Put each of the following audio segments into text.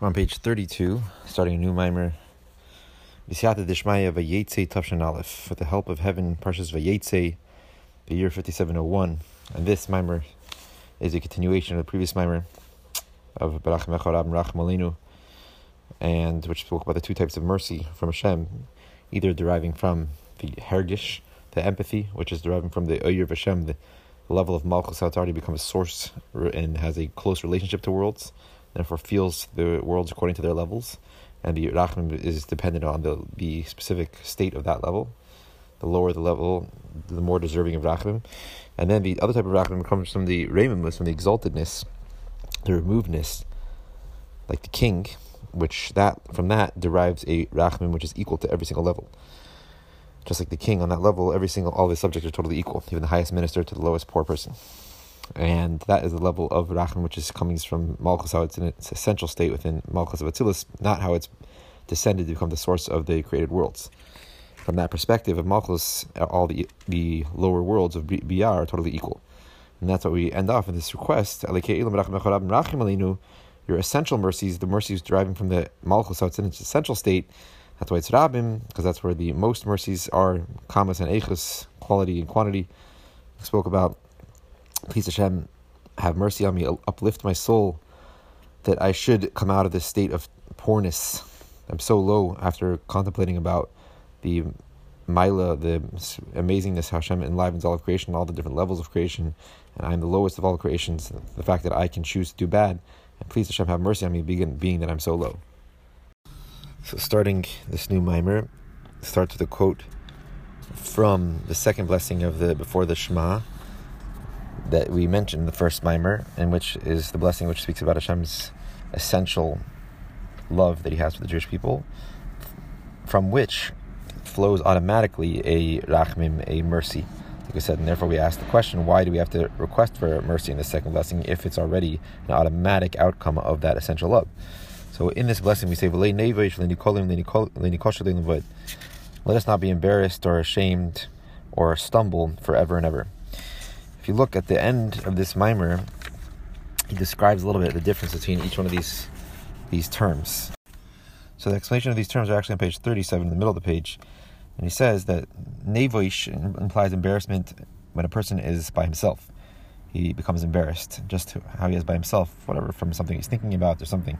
We're on page 32, starting a new mimer. Visyata Dishmaya Vayetze Tavshan Aleph. With the help of heaven, Parshas Vayetze, the year 5701. And this mimer is a continuation of the previous mimer of Barach Mechorab Rach Malinu, and which spoke about the two types of mercy from Hashem, either deriving from the Hergish, the empathy, which is deriving from the Oyir of Hashem, the level of Malchus that's already become a source and has a close relationship to worlds therefore feels the worlds according to their levels, and the rachmim is dependent on the, the specific state of that level. The lower the level, the more deserving of rachmim. And then the other type of rachmim comes from the raimim, from the exaltedness, the removedness, like the king, which that from that derives a rachmim which is equal to every single level. Just like the king on that level, every single all the subjects are totally equal, even the highest minister to the lowest poor person and that is the level of Rachman which is coming from Malchus, how it's in its essential state within Malchus of Atzilus, not how it's descended to become the source of the created worlds. From that perspective of Malchus, uh, all the the lower worlds of Biyah are totally equal. And that's what we end off in this request. Your essential mercies, the mercies deriving from the Malchus, how it's in its essential state, that's why it's Rabim, because that's where the most mercies are, Kamas and Echus, quality and quantity. Spoke about Please Hashem, have mercy on me, uplift my soul, that I should come out of this state of poorness. I'm so low after contemplating about the Mila, the amazingness how Hashem enlivens all of creation, all the different levels of creation, and I'm the lowest of all creations. The fact that I can choose to do bad, and please Hashem have mercy on me, being that I'm so low. So, starting this new mimer, starts with a quote from the second blessing of the before the Shema, that we mentioned, the first mimer, in which is the blessing which speaks about Hashem's essential love that He has for the Jewish people, from which flows automatically a rachmim, a mercy. Like I said, and therefore we ask the question: Why do we have to request for mercy in the second blessing if it's already an automatic outcome of that essential love? So in this blessing we say, Let us not be embarrassed or ashamed or stumble forever and ever you look at the end of this mimer, he describes a little bit the difference between each one of these these terms. So the explanation of these terms are actually on page 37 in the middle of the page. And he says that nevoish implies embarrassment when a person is by himself. He becomes embarrassed just how he is by himself, whatever, from something he's thinking about or something.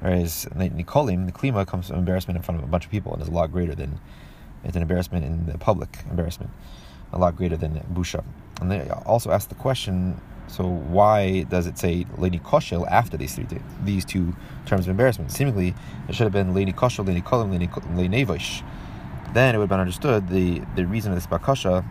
Whereas Nikolim, the klima, comes from embarrassment in front of a bunch of people and is a lot greater than it's an embarrassment in the public embarrassment, a lot greater than busha. And they also ask the question so why does it say Lady Koshel after these three these two terms of embarrassment? Seemingly, it should have been Lady Koshel, Lady Kolim, Lady Nevosh. Then it would have been understood the, the reason of this bakasha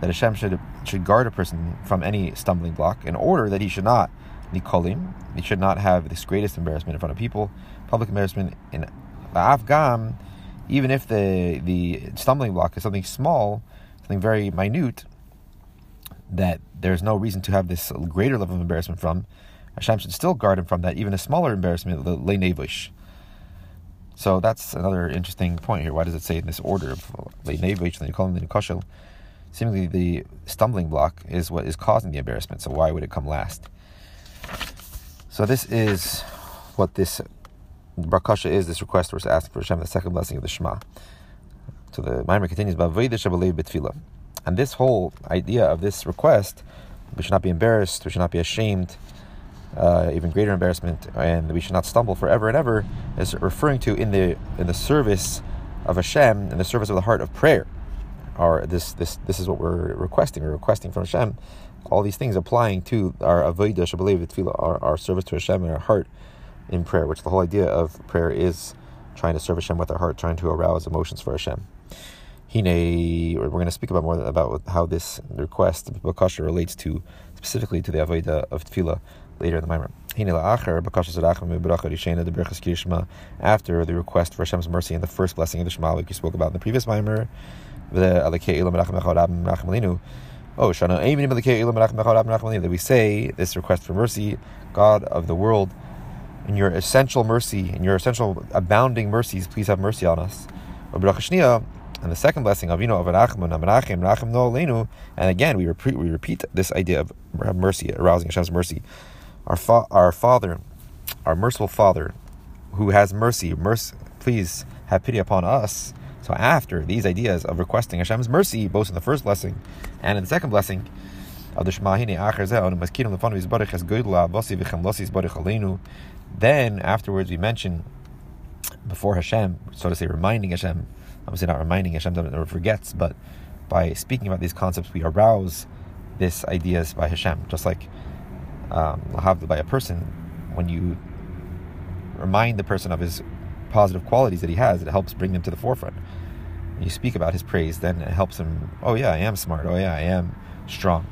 that Hashem should should guard a person from any stumbling block in order that he should not nikolim, he should not have this greatest embarrassment in front of people, public embarrassment in Afghan, even if the the stumbling block is something small, something very minute, that there's no reason to have this greater level of embarrassment from, Hashem should still guard him from that, even a smaller embarrassment, the leinevish. So that's another interesting point here. Why does it say in this order of leinevish, then you call him the Nikoshal? Seemingly, the stumbling block is what is causing the embarrassment. So why would it come last? So this is what this brakasha is. This request asked for Hashem, the second blessing of the Shema. So the Maimer continues, and this whole idea of this request, we should not be embarrassed, we should not be ashamed, uh, even greater embarrassment, and we should not stumble forever and ever, is referring to in the in the service of Hashem, in the service of the heart of prayer. Or this this this is what we're requesting. We're requesting from Hashem all these things applying to our avodah shabalev our, our service to Hashem and our heart in prayer, which the whole idea of prayer is trying to serve Hashem with our heart, trying to arouse emotions for Hashem. Hine, we're going to speak about more about how this request, Bakasha, relates to specifically to the Avodah of Tefillah later in the Mimer. After the request for Hashem's mercy and the first blessing of the Shema, like you spoke about in the previous the Oh, that we say this request for mercy, God of the world, in your essential mercy, in your essential abounding mercies, please have mercy on us. And the second blessing, Avinu Avarachim Amarachim Rachim No Aleinu, and again we repeat we repeat this idea of mercy, arousing Hashem's mercy. Our fa- our Father, our merciful Father, who has mercy. Mercy, please have pity upon us. So after these ideas of requesting Hashem's mercy, both in the first blessing and in the second blessing, of the Then afterwards we mention before Hashem, so to say, reminding Hashem. Obviously, not reminding Hashem that it never forgets, but by speaking about these concepts, we arouse this ideas by Hashem. Just like um, by a person, when you remind the person of his positive qualities that he has, it helps bring them to the forefront. When you speak about his praise, then it helps him. Oh yeah, I am smart. Oh yeah, I am strong.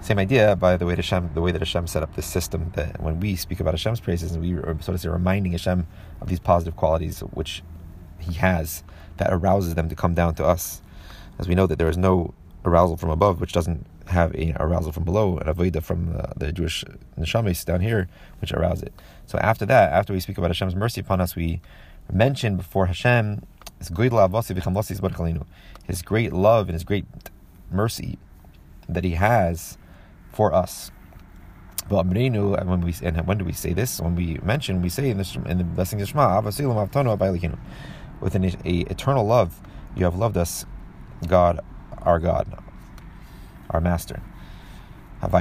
Same idea by the way Hashem, the way that Hashem set up this system. That when we speak about Hashem's praises, and we are sort of say reminding Hashem of these positive qualities which He has, that arouses them to come down to us. As we know that there is no arousal from above which doesn't have a arousal from below, an avodah from the, the Jewish neshamis down here, which arouse it. So after that, after we speak about Hashem's mercy upon us, we mention before Hashem His great love and His great mercy that He has for us. But and when we and when do we say this? When we mention, we say in the in the blessing of Shema, with an a, eternal love, you have loved us, God, our God, our Master. And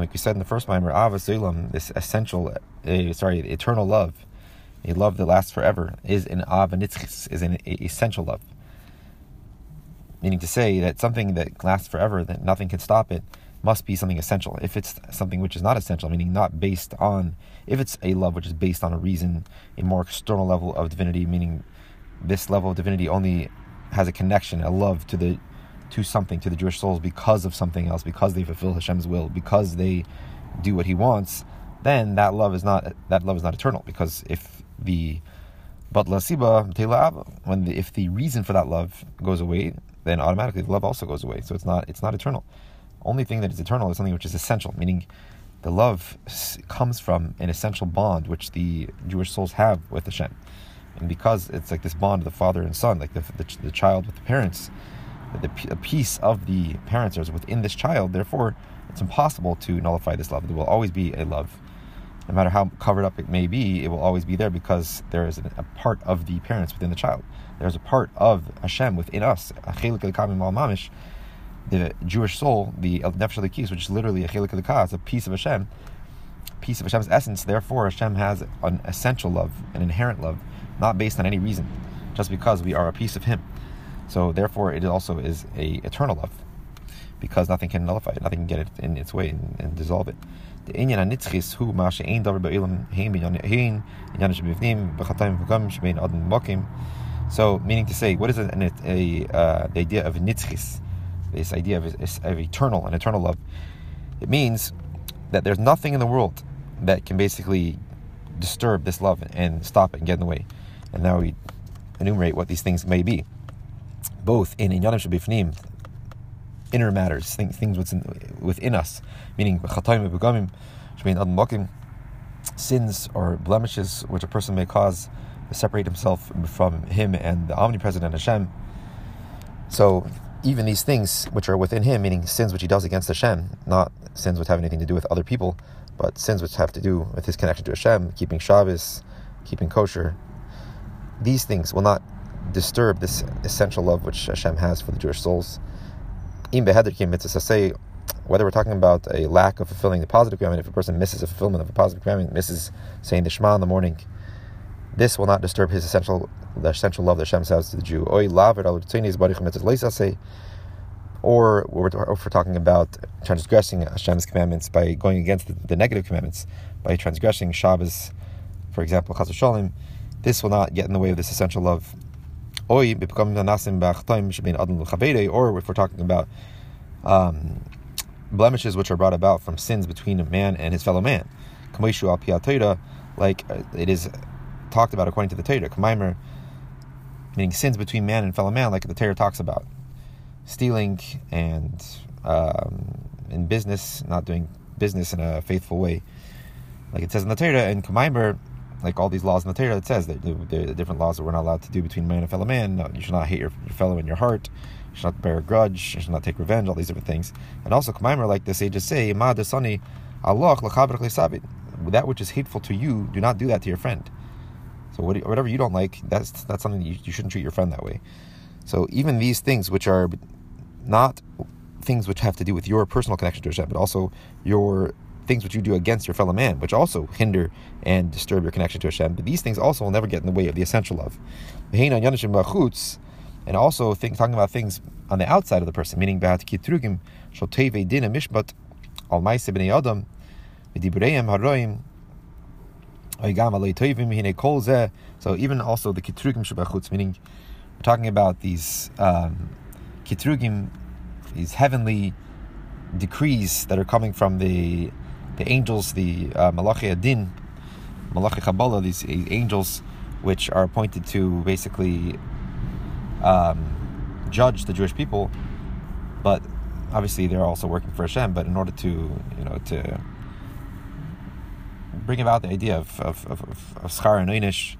like we said in the first mimer, Ava this essential, uh, sorry, eternal love, a love that lasts forever, is an Ava is an essential love. Meaning to say that something that lasts forever, that nothing can stop it, must be something essential. If it's something which is not essential, meaning not based on, if it's a love which is based on a reason, a more external level of divinity, meaning this level of divinity only has a connection, a love to the to something, to the Jewish souls because of something else, because they fulfill Hashem's will, because they do what He wants, then that love is not that love is not eternal. Because if the but lasiba when the, if the reason for that love goes away, then automatically the love also goes away. So it's not it's not eternal. Only thing that is eternal is something which is essential, meaning the love comes from an essential bond which the Jewish souls have with Hashem. And because it's like this bond of the father and son, like the, the, the child with the parents, the, the piece of the parents is within this child, therefore it's impossible to nullify this love. There will always be a love. No matter how covered up it may be, it will always be there because there is a part of the parents within the child. There's a part of Hashem within us, the Jewish soul, the Nefesh Elokis, which is literally a chelik it's a piece of Hashem, piece of Hashem's essence. Therefore, Hashem has an essential love, an inherent love, not based on any reason, just because we are a piece of Him. So, therefore, it also is a eternal love, because nothing can nullify it, nothing can get it in its way and, and dissolve it. The inyan hanitzchis hu ma she'ein davar ba'ilam hein inyan shebivnim b'chatayim v'gam shebein mokim so, meaning to say, what is a, a uh, the idea of nitzchis, this idea of, of eternal, and eternal love? It means that there's nothing in the world that can basically disturb this love and stop it and get in the way. And now we enumerate what these things may be, both in inyanim shabifnim, inner matters, things, things within, within us, meaning sins or blemishes which a person may cause separate himself from him and the omnipresent Hashem. So even these things which are within him, meaning sins which he does against Hashem, not sins which have anything to do with other people, but sins which have to do with his connection to Hashem, keeping Shabbos, keeping kosher, these things will not disturb this essential love which Hashem has for the Jewish souls. Ibadar Kim it's say, whether we're talking about a lack of fulfilling the positive commandment, if a person misses a fulfillment of a positive commandment, misses saying the Shema in the morning, this will not disturb his essential the essential love that Hashem says to the Jew. Or we're, if we're talking about transgressing Hashem's commandments by going against the, the negative commandments, by transgressing Shabbos, for example, Chaz this will not get in the way of this essential love. Or if we're talking about um, blemishes which are brought about from sins between a man and his fellow man, like uh, it is talked about according to the Torah. Kamaimer, meaning sins between man and fellow man, like the Torah talks about. Stealing and um, in business, not doing business in a faithful way. Like it says in the Torah, and Kamaimer, like all these laws in the Torah, it says that there are different laws that we're not allowed to do between man and fellow man. No, you should not hate your, fellow in your heart. You should not bear a grudge. You should not take revenge. All these different things. And also, Kamaimer, like the sages say, Ma Allah that which is hateful to you, do not do that to your friend. So whatever you don't like, that's that's something you, you shouldn't treat your friend that way. So even these things which are not things which have to do with your personal connection to Hashem, but also your things which you do against your fellow man, which also hinder and disturb your connection to Hashem. But these things also will never get in the way of the essential love. And also think, talking about things on the outside of the person, meaning Kitrugim, Din Mishpat, Al so even also the kitrugim shebachutz, meaning we're talking about these um, kitrugim, these heavenly decrees that are coming from the the angels, the uh, malachi adin, malachi kabbalah, these angels which are appointed to basically um, judge the Jewish people, but obviously they're also working for Hashem. But in order to you know to bring about the idea of of of, of schar and einish,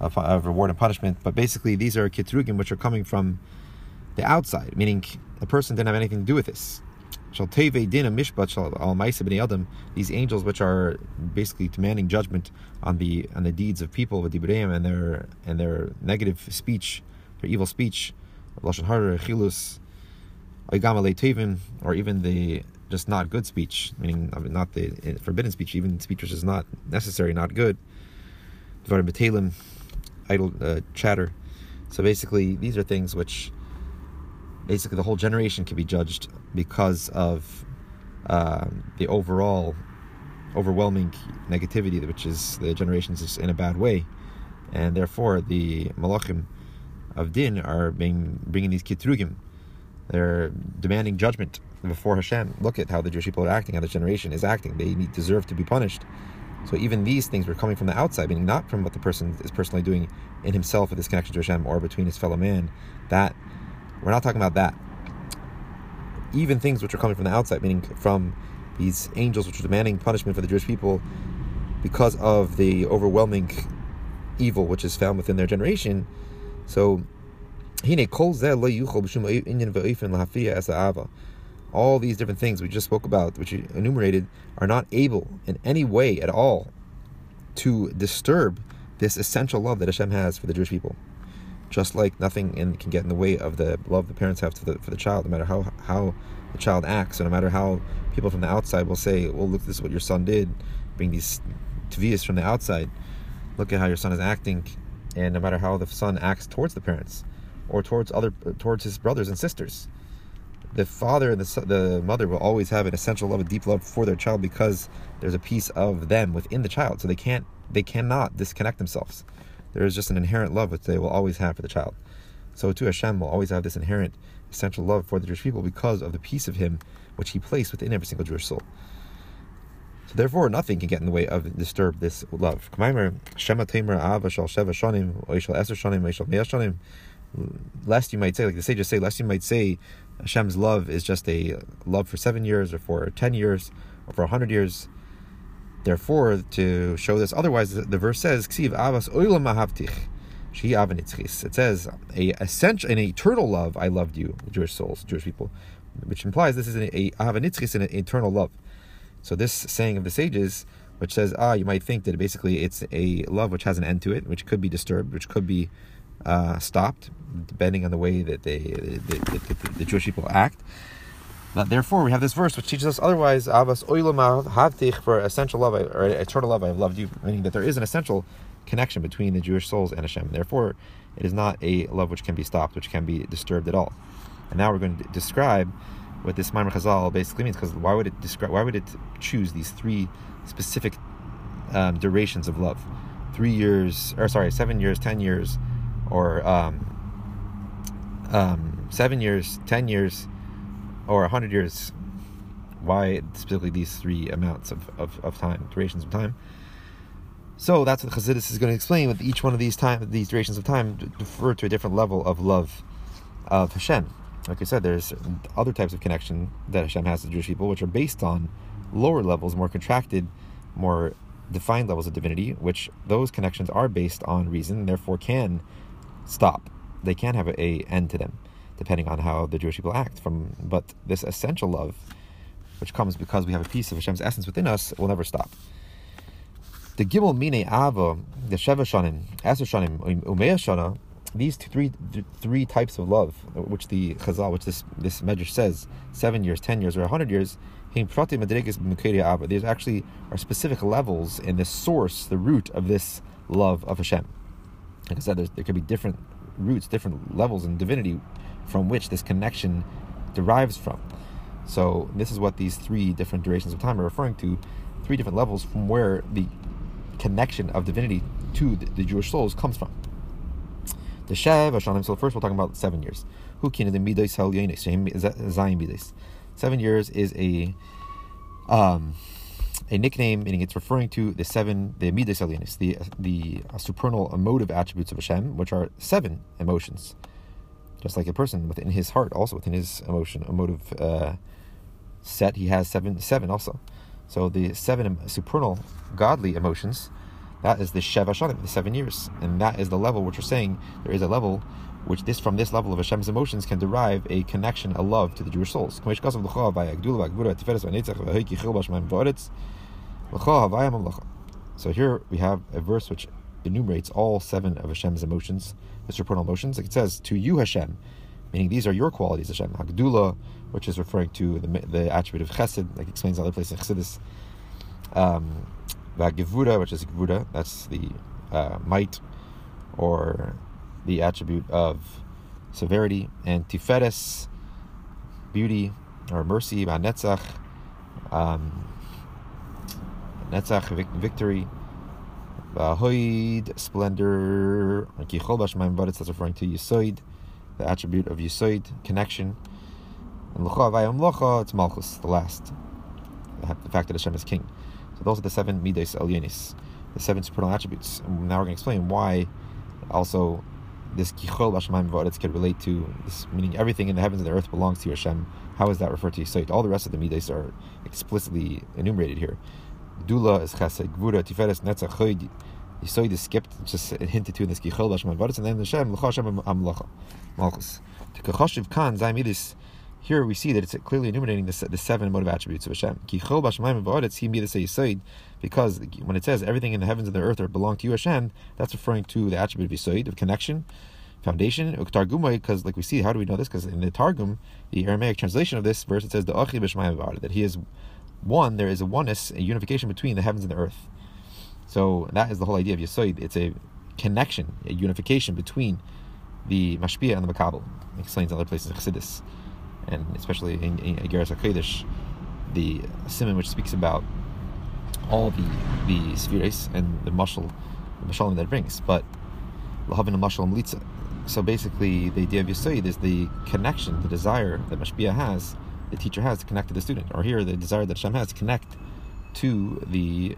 of, of, reward and punishment. But basically, these are kitrugim which are coming from the outside, meaning the person didn't have anything to do with this. Shal teve din mishpat shal al adam. These angels, which are basically demanding judgment on the on the deeds of people, with dibreim and their and their negative speech, their evil speech, lashon hara, chilus, or even the just not good speech, meaning I mean, not the forbidden speech, even speech which is not necessary, not good. Dvarim idle uh, chatter. So basically, these are things which basically the whole generation can be judged because of uh, the overall overwhelming negativity, which is the generations is in a bad way, and therefore the malachim of din are being bringing these kitrugim. They're demanding judgment before Hashem. Look at how the Jewish people are acting, how the generation is acting. They deserve to be punished. So even these things were coming from the outside, meaning not from what the person is personally doing in himself with his connection to Hashem or between his fellow man. That we're not talking about that. Even things which are coming from the outside, meaning from these angels which are demanding punishment for the Jewish people because of the overwhelming evil which is found within their generation. So all these different things we just spoke about, which you enumerated, are not able in any way at all to disturb this essential love that Hashem has for the Jewish people. Just like nothing in, can get in the way of the love the parents have the, for the child, no matter how, how the child acts, and no matter how people from the outside will say, well, look, this is what your son did, bring these tvias from the outside. Look at how your son is acting, and no matter how the son acts towards the parents, or towards other, towards his brothers and sisters, the father and the, the mother will always have an essential love, a deep love for their child because there's a piece of them within the child. So they can't, they cannot disconnect themselves. There is just an inherent love which they will always have for the child. So too Hashem will always have this inherent essential love for the Jewish people because of the piece of Him which He placed within every single Jewish soul. So therefore, nothing can get in the way of disturb this love. Lest you might say, like the sages say, lest you might say Hashem's love is just a love for seven years or for ten years or for a hundred years. Therefore, to show this, otherwise, the, verse says, "Ksiv avas mahavtich." It says, a essential, an eternal love, I loved you, Jewish souls, Jewish people, which implies this is an, a an eternal love. So this saying of the sages, which says, ah, you might think that basically it's a love which has an end to it, which could be disturbed, which could be uh, stopped, depending on the way that they, the, the, the, the Jewish people act. But therefore, we have this verse which teaches us otherwise. Abbas havtich for essential love or eternal love. I have loved you, meaning that there is an essential connection between the Jewish souls and Hashem. Therefore, it is not a love which can be stopped, which can be disturbed at all. And now we're going to describe what this Maimar Chazal basically means. Because why would it describe? Why would it choose these three specific um, durations of love? Three years, or sorry, seven years, ten years, or um, um, seven years, ten years, or a hundred years. Why specifically these three amounts of, of, of time, durations of time? So that's what Chassidus is going to explain. With each one of these time, these durations of time, refer to a different level of love of Hashem. Like I said, there's other types of connection that Hashem has to Jewish people, which are based on lower levels, more contracted, more defined levels of divinity, which those connections are based on reason, and therefore can stop. They can have a, end to them, depending on how the Jewish people act. From but this essential love, which comes because we have a piece of Hashem's essence within us, will never stop. The Gimel Mine Ava, the Sheva Shanim, Aser Shanim, Umeya Shana, these three three types of love, which the Chazal, which this this medrash says, seven years, ten years, or hundred years, there's actually are specific levels in the source, the root of this love of Hashem. Like I said, there could be different roots, different levels in divinity from which this connection derives from. So this is what these three different durations of time are referring to, three different levels from where the connection of divinity to the, Jewish souls comes from. The Shev Hashanim. So first, we're talking about seven years. Seven years is a um, a nickname, meaning it's referring to the seven, the midas alienis, the the supernal emotive attributes of Hashem, which are seven emotions, just like a person within his heart, also within his emotion, emotive uh, set, he has seven, seven also. So the seven supernal godly emotions, that is the Sheva Shanim, the seven years, and that is the level which we're saying there is a level which this from this level of Hashem's emotions can derive a connection, a love to the Jewish souls. So here we have a verse which enumerates all seven of Hashem's emotions, the supernal emotions. Like it says, "To you, Hashem," meaning these are your qualities, Hashem. Hagdula, which is referring to the, the attribute of Chesed, like explains other places in Chassidus. Um, which is Gevura, that's the uh, might or the attribute of severity, and Tiferes, beauty or mercy, Netzach, um, Netzach, victory, Hoid, splendor, Kichol Bashmaim Baritz, that's referring to Yisoid, the attribute of Yisoid, connection. And Lucha Avayam Locha, it's Malchus, the last, the fact that Hashem is king. So those are the seven Midas Elyenis, the seven supernal attributes. And now we're going to explain why also this kichol b'ashamayim v'aretz could relate to this, meaning everything in the heavens and the earth belongs to Hashem. How is that referred to Yisait? All the rest of the midas are explicitly enumerated here. Dula is chesed, gvura, tiferes, netzach, choyd. Yisait is skipped, just hinted to in this kichol b'ashamayim v'aretz, and then the Hashem, l'cha Hashem amlacha, malchus. To kachashiv kan zaymidis. Here we see that it's clearly enumerating the, the seven motive attributes of Hashem. Kichol b'ashamayim v'aretz, he midas Yisait, because when it says everything in the heavens and the earth are belong to you, Hashem, that's referring to the attribute of Yisoid, of connection, foundation. Because, like we see, how do we know this? Because in the Targum, the Aramaic translation of this verse, it says the that He is one. There is a oneness, a unification between the heavens and the earth. So that is the whole idea of Yisoid. It's a connection, a unification between the Mashpia and the Makabal. Explains other places in Chassidus, and especially in, in Iggeres HaKodesh, the simon which speaks about all the the spheres and the mushal, the mashalim that it brings. But lahavin mashal litza. So basically, the idea of yisoid is the connection, the desire that mashpia has, the teacher has to connect to the student, or here the desire that Hashem has to connect to the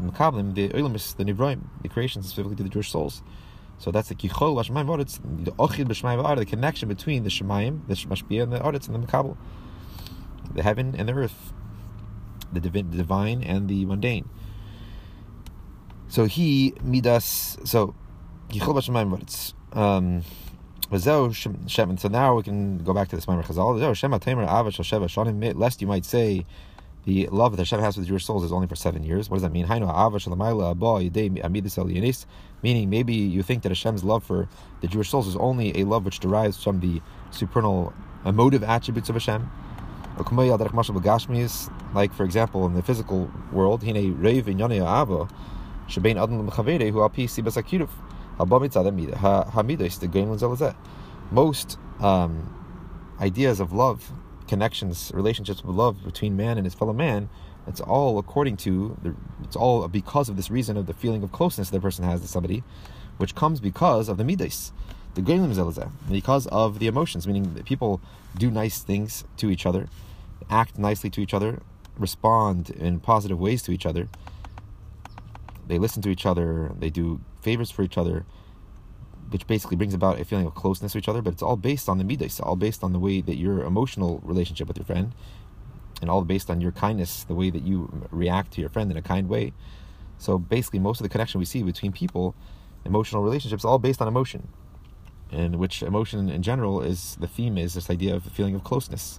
makablim, the oilimus, the nivroim, the creation specifically to the Jewish souls. So that's the kichol v'ashmayim It's the ochid b'shmayim the connection between the shemayim, the mashpia, and the audits and the makabel, the heaven and the earth the divine and the mundane. So he midas. So kichol bash maimmaritz. um, so now we can go back to this Maimer Chazal. Lest you might say the love that Hashem has with your souls is only for seven years. What does that mean? Meaning, maybe you think that Hashem's love for the Jewish souls is only a love which derives from the supernal emotive attributes of Hashem. Like, for example, in the physical world, most um, ideas of love, connections, relationships with love between man and his fellow man, it's all according to, the, it's all because of this reason of the feeling of closeness that a person has to somebody, which comes because of the midas the Zelazeh, because of the emotions, meaning that people do nice things to each other, act nicely to each other, respond in positive ways to each other. They listen to each other, they do favors for each other, which basically brings about a feeling of closeness to each other, but it's all based on the midas, all based on the way that your emotional relationship with your friend, and all based on your kindness, the way that you react to your friend in a kind way. So basically, most of the connection we see between people, emotional relationships, all based on emotion and which emotion in general is the theme is this idea of a feeling of closeness.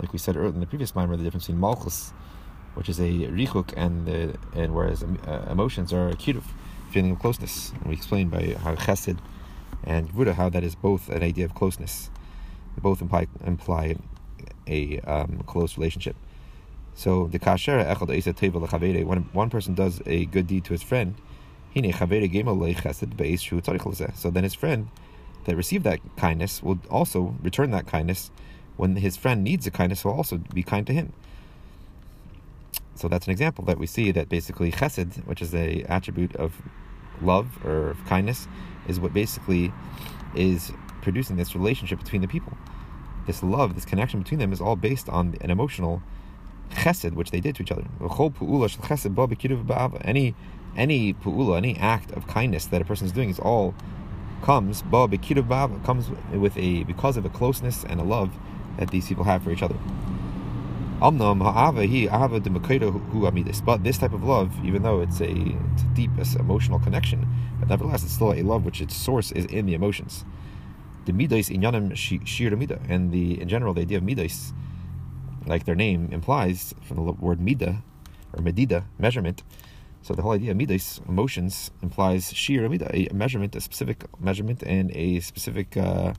Like we said earlier in the previous mimer, the difference between malchus which is a richuk, and the, and whereas uh, emotions are a feeling of closeness. And we explained by how chesed and gvura how that is both an idea of closeness. They both imply imply a um, close relationship. So the kasher echad when one person does a good deed to his friend, so then his friend that received that kindness will also return that kindness when his friend needs the kindness will also be kind to him. So that's an example that we see that basically chesed, which is a attribute of love or of kindness, is what basically is producing this relationship between the people. This love, this connection between them is all based on an emotional chesed which they did to each other. Any any pu'ula, any act of kindness that a person is doing is all comes comes with a because of a closeness and a love that these people have for each other. But this type of love, even though it's a, it's a deep emotional connection, but nevertheless it's still a love which its source is in the emotions. The midas inyanim shir mida, and the in general the idea of midas, like their name implies, from the word mida or medida, measurement, so the whole idea of midas, emotions, implies shir midah, a measurement, a specific measurement, and a specific, uh,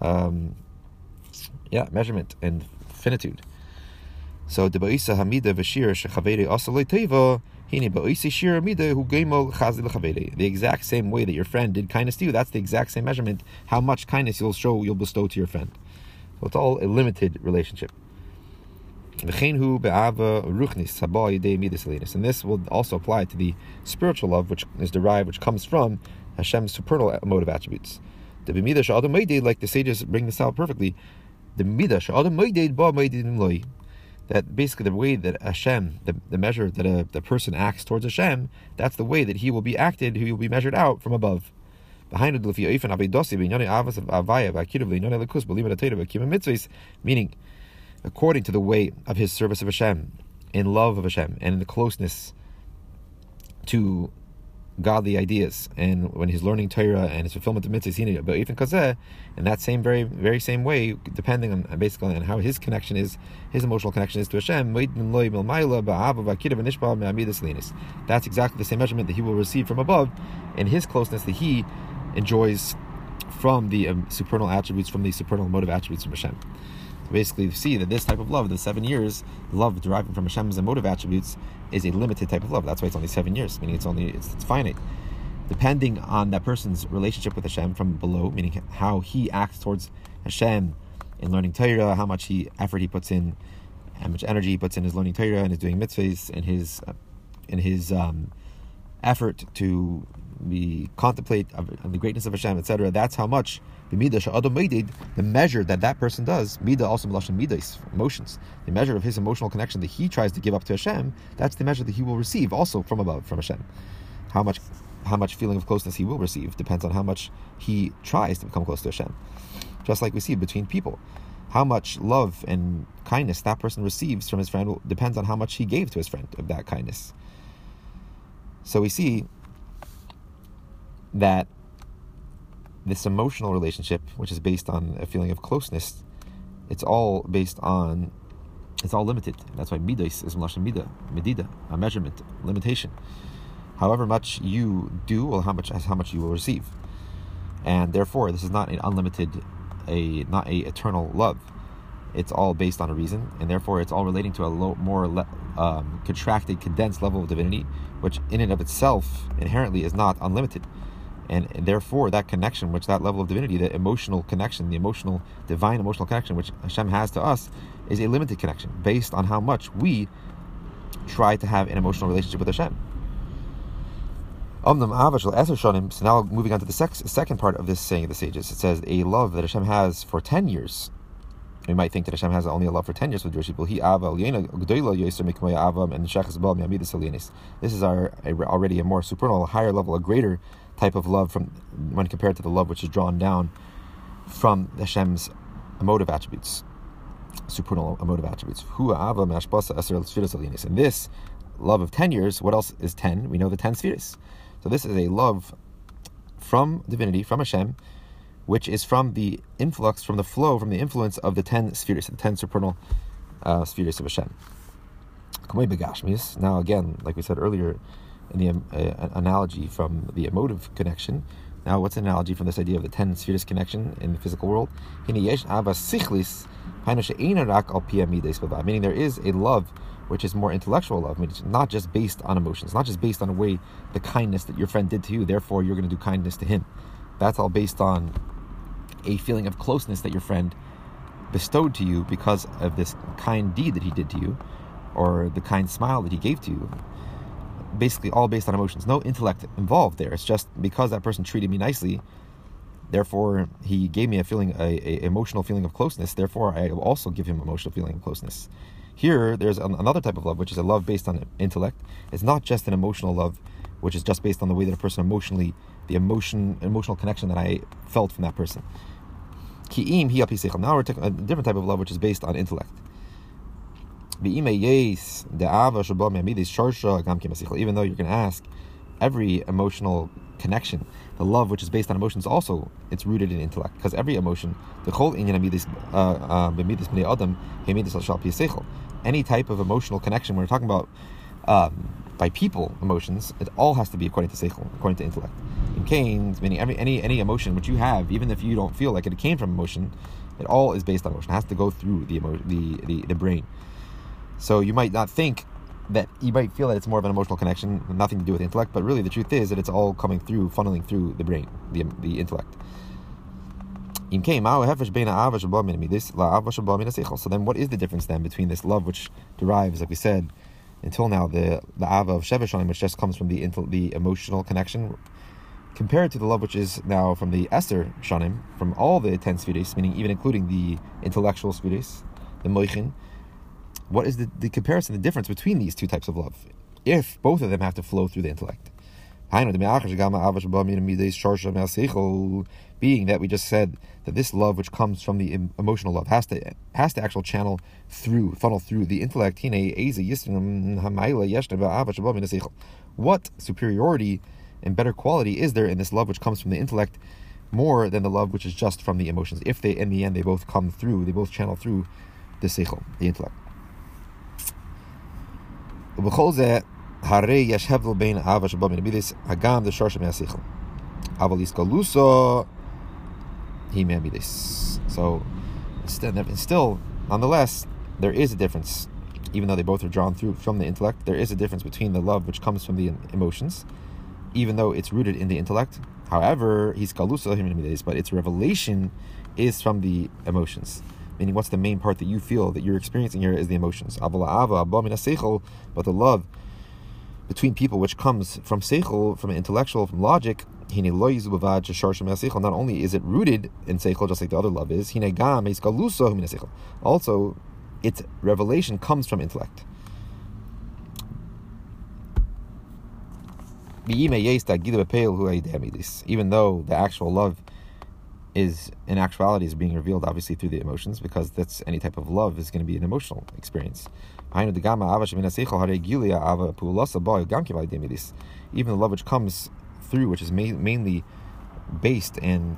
um, yeah, measurement and finitude. So the ba'isa hamida v'shir shechavere asalei teva hine ba'isa shir hamida hu gemol chazi l'chavere. The exact same way that your friend did kindness to you, that's the exact same measurement. How much kindness you'll show, you'll bestow to your friend. So it's all a limited relationship. And this will also apply to the spiritual love, which is derived, which comes from Hashem's supernal motive attributes. The b'midah like the sages bring this out perfectly. The midah that basically the way that Hashem, the, the measure that a the person acts towards Hashem, that's the way that he will be acted, he will be measured out from above. Meaning according to the way of his service of Hashem, in love of Hashem, and in the closeness to godly ideas, and when he's learning Torah and his fulfillment of mitzvahs, but even kazeh, in that same very very same way, depending on basically on how his connection is, his emotional connection is to Hashem. That's exactly the same measurement that he will receive from above, in his closeness that he enjoys from the um, supernal attributes, from the supernal motive attributes from Hashem basically see that this type of love, the seven years, love deriving from Hashem's emotive attributes, is a limited type of love. That's why it's only seven years, meaning it's only it's, it's finite. Depending on that person's relationship with Hashem from below, meaning how he acts towards Hashem in learning Torah, how much he effort he puts in, how much energy he puts in his learning Torah and his doing mitzvahs, and his uh, in his um, effort to be contemplate on the greatness of Hashem, etc. That's how much the midah the measure that that person does, midah also melashon midas, emotions, the measure of his emotional connection that he tries to give up to Hashem, that's the measure that he will receive also from above, from Hashem. How much, how much feeling of closeness he will receive depends on how much he tries to become close to Hashem. Just like we see between people, how much love and kindness that person receives from his friend depends on how much he gave to his friend of that kindness. So we see that this emotional relationship, which is based on a feeling of closeness, it's all based on, it's all limited. That's why midas is lashon mida, medida, a measurement, limitation. However much you do, well, how much how much you will receive, and therefore this is not an unlimited, a not a eternal love. It's all based on a reason, and therefore it's all relating to a low, more le, um, contracted, condensed level of divinity, which in and of itself inherently is not unlimited and therefore that connection, which that level of divinity, the emotional connection, the emotional, divine emotional connection, which Hashem has to us, is a limited connection based on how much we try to have an emotional relationship with Hashem. So now moving on to the second part of this saying of the sages, it says a love that Hashem has for ten years. We might think that Hashem has only a love for ten years with Jewish people. This is our already a more supernal, higher level, a greater type of love from when compared to the love which is drawn down from Hashem's emotive attributes, supernal emotive attributes. And this love of ten years, what else is ten? We know the ten spheres. So this is a love from divinity, from Hashem, which is from the influx, from the flow, from the influence of the ten spheres, the ten supernal uh, spheres of Hashem. Now, again, like we said earlier, in the uh, analogy from the emotive connection. Now, what's an analogy from this idea of the ten spheres connection in the physical world? Meaning there is a love which is more intellectual love, meaning it's not just based on emotions, not just based on the way the kindness that your friend did to you, therefore you're going to do kindness to him. That's all based on a feeling of closeness that your friend bestowed to you because of this kind deed that he did to you, or the kind smile that he gave to you. Basically, all based on emotions. No intellect involved there. It's just because that person treated me nicely, therefore he gave me a feeling, a, a emotional feeling of closeness. Therefore, I also give him emotional feeling of closeness. Here, there's another type of love, which is a love based on intellect. It's not just an emotional love, which is just based on the way that a person emotionally, the emotion, emotional connection that I felt from that person. Now we're taking a different type of love, which is based on intellect. Even though you're going to ask, every emotional connection, the love which is based on emotions, also it's rooted in intellect because every emotion, the whole uh, uh, any type of emotional connection, when we're talking about um, by people emotions, it all has to be according to seichel, according to intellect. In Cain's, meaning every any any emotion which you have, even if you don't feel like it, it came from emotion, it all is based on emotion. It has to go through the the, the the brain. So you might not think that you might feel that it's more of an emotional connection, nothing to do with intellect, but really the truth is that it's all coming through, funneling through the brain, the, the intellect. So then what is the difference then between this love which derives, like we said, until now, the, the ava of Sheva which just comes from the, the emotional connection, compared to the love which is now from the Aser Shanim, from all the ten spheres, meaning even including the intellectual spheres, the moichin, what is the, the comparison, the difference between these two types of love? If both of them have to flow through the intellect. Being that we just said that this love, which comes from the emotional love, has to has to actual channel through, funnel through the intellect. What superiority and better quality is there in this love which comes from the intellect more than the love which is just from the emotions? If they, in the end, they both come through, they both channel through the seichel, the intellect. הרי יש הבדל בין אהבה שבא מן המידס, הגם זה שורש מהשכל. אבל איסקלוסו he מהמידס. So, still, still, nonetheless, there is a difference. Even though they both are drawn through from the intellect, there is a difference between the love which comes from the emotions, even though it's rooted in the intellect. However, he's kalusa but its revelation is from the emotions. Meaning, what's the main part that you feel that you're experiencing here is the emotions. But the love between people, which comes from seichel, from intellectual, from logic, not only is it rooted in seichel, just like the other love is, also its revelation comes from intellect. Even though the actual love is in actuality is being revealed obviously through the emotions because that's any type of love is going to be an emotional experience. Even the love which comes through, which is mainly based and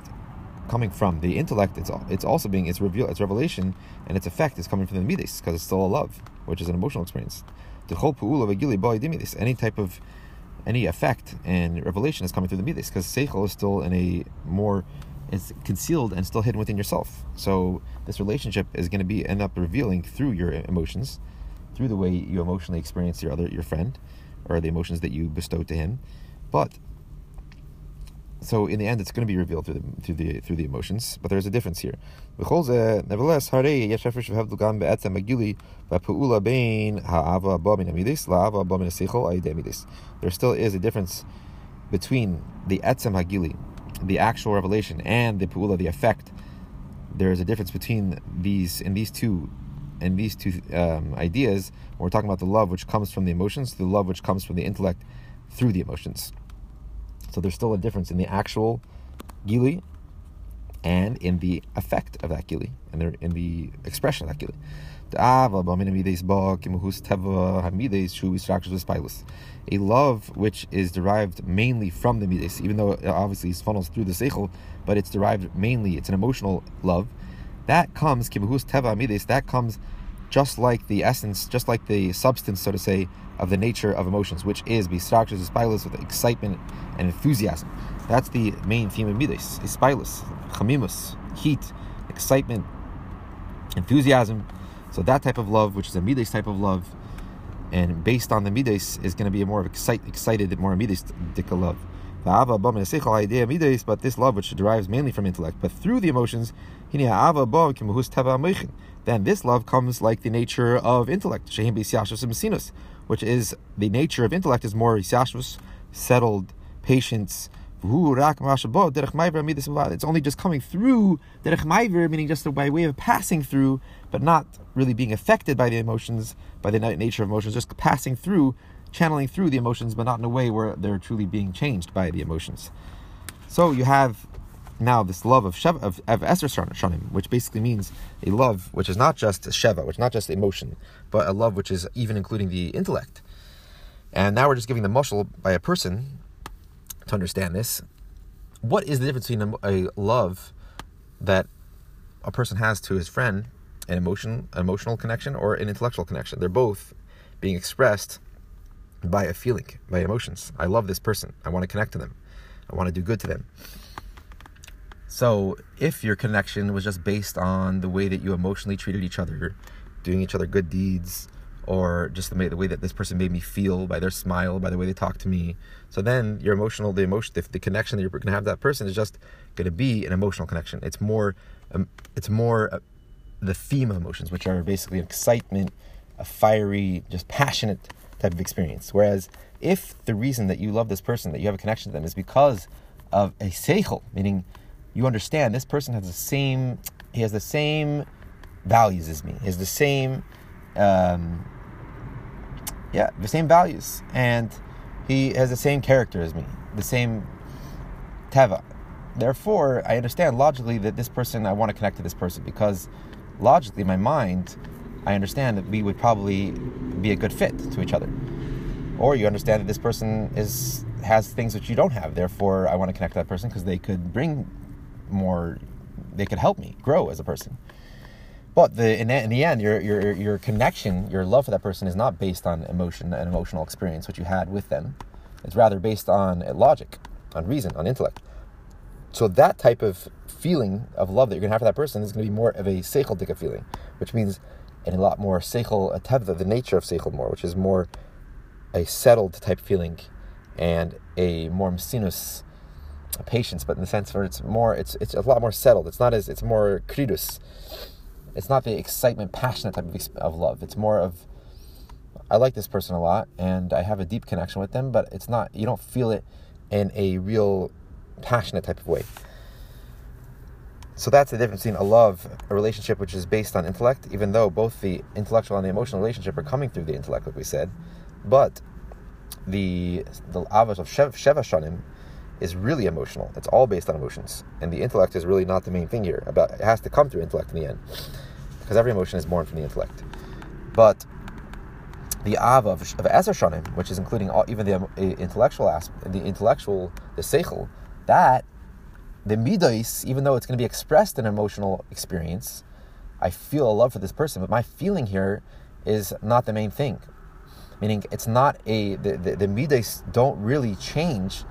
coming from the intellect, it's it's also being it's reveal its revelation and its effect is coming from the midas because it's still a love, which is an emotional experience. Any type of any effect and revelation is coming through the midas because seichel is still in a more it's concealed and still hidden within yourself. So this relationship is going to be end up revealing through your emotions, through the way you emotionally experience your other your friend, or the emotions that you bestow to him. But so in the end, it's going to be revealed through the through the through the emotions. But there's a difference here. Nevertheless, there still is a difference between the etzem hagili, the actual revelation and the pu'ula, the effect, there is a difference between these in these two in these two um, ideas. We're talking about the love which comes from the emotions, the love which comes from the intellect through the emotions. So there's still a difference in the actual gili and in the effect of that gili, and in the expression of that gili. A love which is derived mainly from the midas, even though uh, it obviously funnels through the seichel, but it's derived mainly, it's an emotional love. That comes, teva midas, that comes just like the essence, just like the substance, so to say, of the nature of emotions, which is bistrachus spilus with excitement and enthusiasm. That's the main theme of midas: spilus, chamimus, heat, excitement, enthusiasm. So that type of love, which is a midas type of love, and based on the midas, is going to be a more of excite, excited, more midas love. But this love, which derives mainly from intellect, but through the emotions, then this love comes like the nature of intellect, which is the nature of intellect is more settled, patience. It's only just coming through derech meaning just by way of passing through, but not really being affected by the emotions, by the nature of emotions, just passing through channeling through the emotions, but not in a way where they're truly being changed by the emotions. So you have now this love of Sheva, of, of Aser which basically means a love which is not just Sheva, which is not just emotion, but a love which is even including the intellect. And now we're just giving the mushal by a person to understand this. What is the difference between a, love that a person has to his friend, an emotion, an emotional connection, or an intellectual connection? They're both being expressed by a feeling, by emotions. I love this person. I want to connect to them. I want to do good to them. So, if your connection was just based on the way that you emotionally treated each other, doing each other good deeds, or just the way, the way that this person made me feel by their smile, by the way they talk to me, so then your emotional, the emotion, the, the connection that you're going to have that person is just going to be an emotional connection. It's more, um, it's more uh, the theme of emotions, which are basically excitement, a fiery, just passionate type of experience. Whereas if the reason that you love this person, that you have a connection to them, is because of a seichel, meaning you understand this person has the same, he has the same values as me, he has the same, um, yeah, the same values, and he has the same character as me, the same teva. Therefore, I understand logically that this person, I want to connect to this person because logically, my mind, I understand that we would probably be a good fit to each other. Or you understand that this person is has things that you don't have. Therefore, I want to connect to that person because they could bring more. They could help me grow as a person. But the, in, in the end, your, your your connection, your love for that person is not based on emotion and emotional experience which you had with them. It's rather based on uh, logic, on reason, on intellect. So that type of feeling of love that you're going to have for that person is going to be more of a seichel feeling, which means and a lot more seichel atevda, the nature of seichel more, which is more a settled type feeling and a more msinus patience, but in the sense where it's more, it's it's a lot more settled. It's not as it's more kridus. It's not the excitement, passionate type of, of love. It's more of I like this person a lot and I have a deep connection with them, but it's not you don't feel it in a real passionate type of way. So that's the difference between a love, a relationship which is based on intellect, even though both the intellectual and the emotional relationship are coming through the intellect, like we said. But the the avos of Sheva Shanim is really emotional. It's all based on emotions, and the intellect is really not the main thing here. About it has to come through intellect in the end, because every emotion is born from the intellect. But the ava of, of Aser Shanim, which is including all, even the intellectual aspect, the intellectual, the seichel, that the midas, even though it's going to be expressed in emotional experience, I feel a love for this person, but my feeling here is not the main thing. Meaning, it's not a the the, the midas don't really change.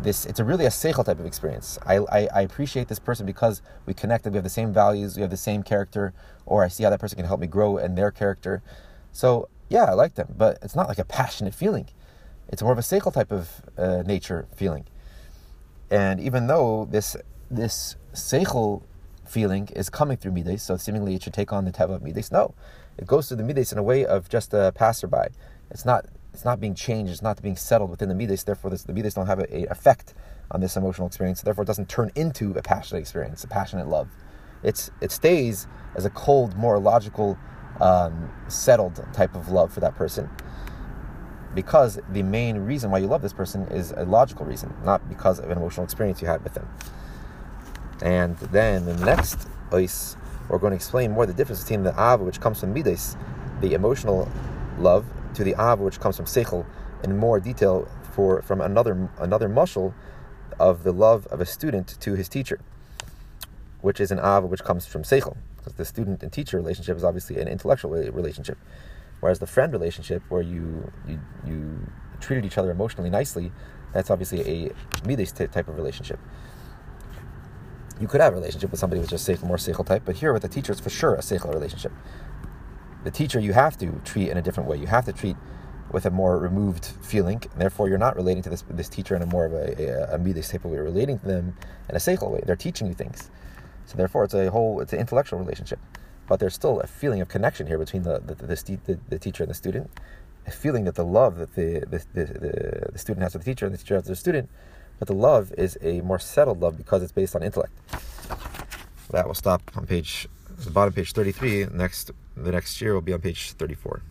This it's a really a seichel type of experience. I, I, I appreciate this person because we connected. We have the same values. We have the same character, or I see how that person can help me grow in their character. So yeah, I like them, but it's not like a passionate feeling. It's more of a seichel type of uh, nature feeling. And even though this this seichel feeling is coming through midas, so seemingly it should take on the teva of midas. No, it goes through the midas in a way of just a passerby. It's not it's not being changed. It's not being settled within the midas. Therefore, this, the midas don't have an effect on this emotional experience. Therefore, it doesn't turn into a passionate experience, a passionate love. It's it stays as a cold, more logical, um, settled type of love for that person because the main reason why you love this person is a logical reason, not because of an emotional experience you had with them. And then the next ois, we're going to explain more the difference between the ava, which comes from midas, the emotional love, to the Av, which comes from seichel, in more detail for from another another mushal of the love of a student to his teacher, which is an Av, which comes from seichel. Because the student and teacher relationship is obviously an intellectual relationship, whereas the friend relationship, where you you, you treated each other emotionally nicely, that's obviously a midas type of relationship. You could have a relationship with somebody who's just seichel, more seichel type, but here with the teacher, it's for sure a seichel relationship. The teacher you have to treat in a different way. You have to treat with a more removed feeling. And therefore, you're not relating to this this teacher in a more of a, a, a midas type of way. You're relating to them in a seichel way. They're teaching you things. So therefore, it's a whole it's an intellectual relationship. But there's still a feeling of connection here between the the, the, the, the teacher and the student. A feeling that the love that the the, the, the student has for the teacher and the teacher has for the student but the love is a more settled love because it's based on intellect. That will stop on page, the bottom page 33. Next, the next year will be on page 34.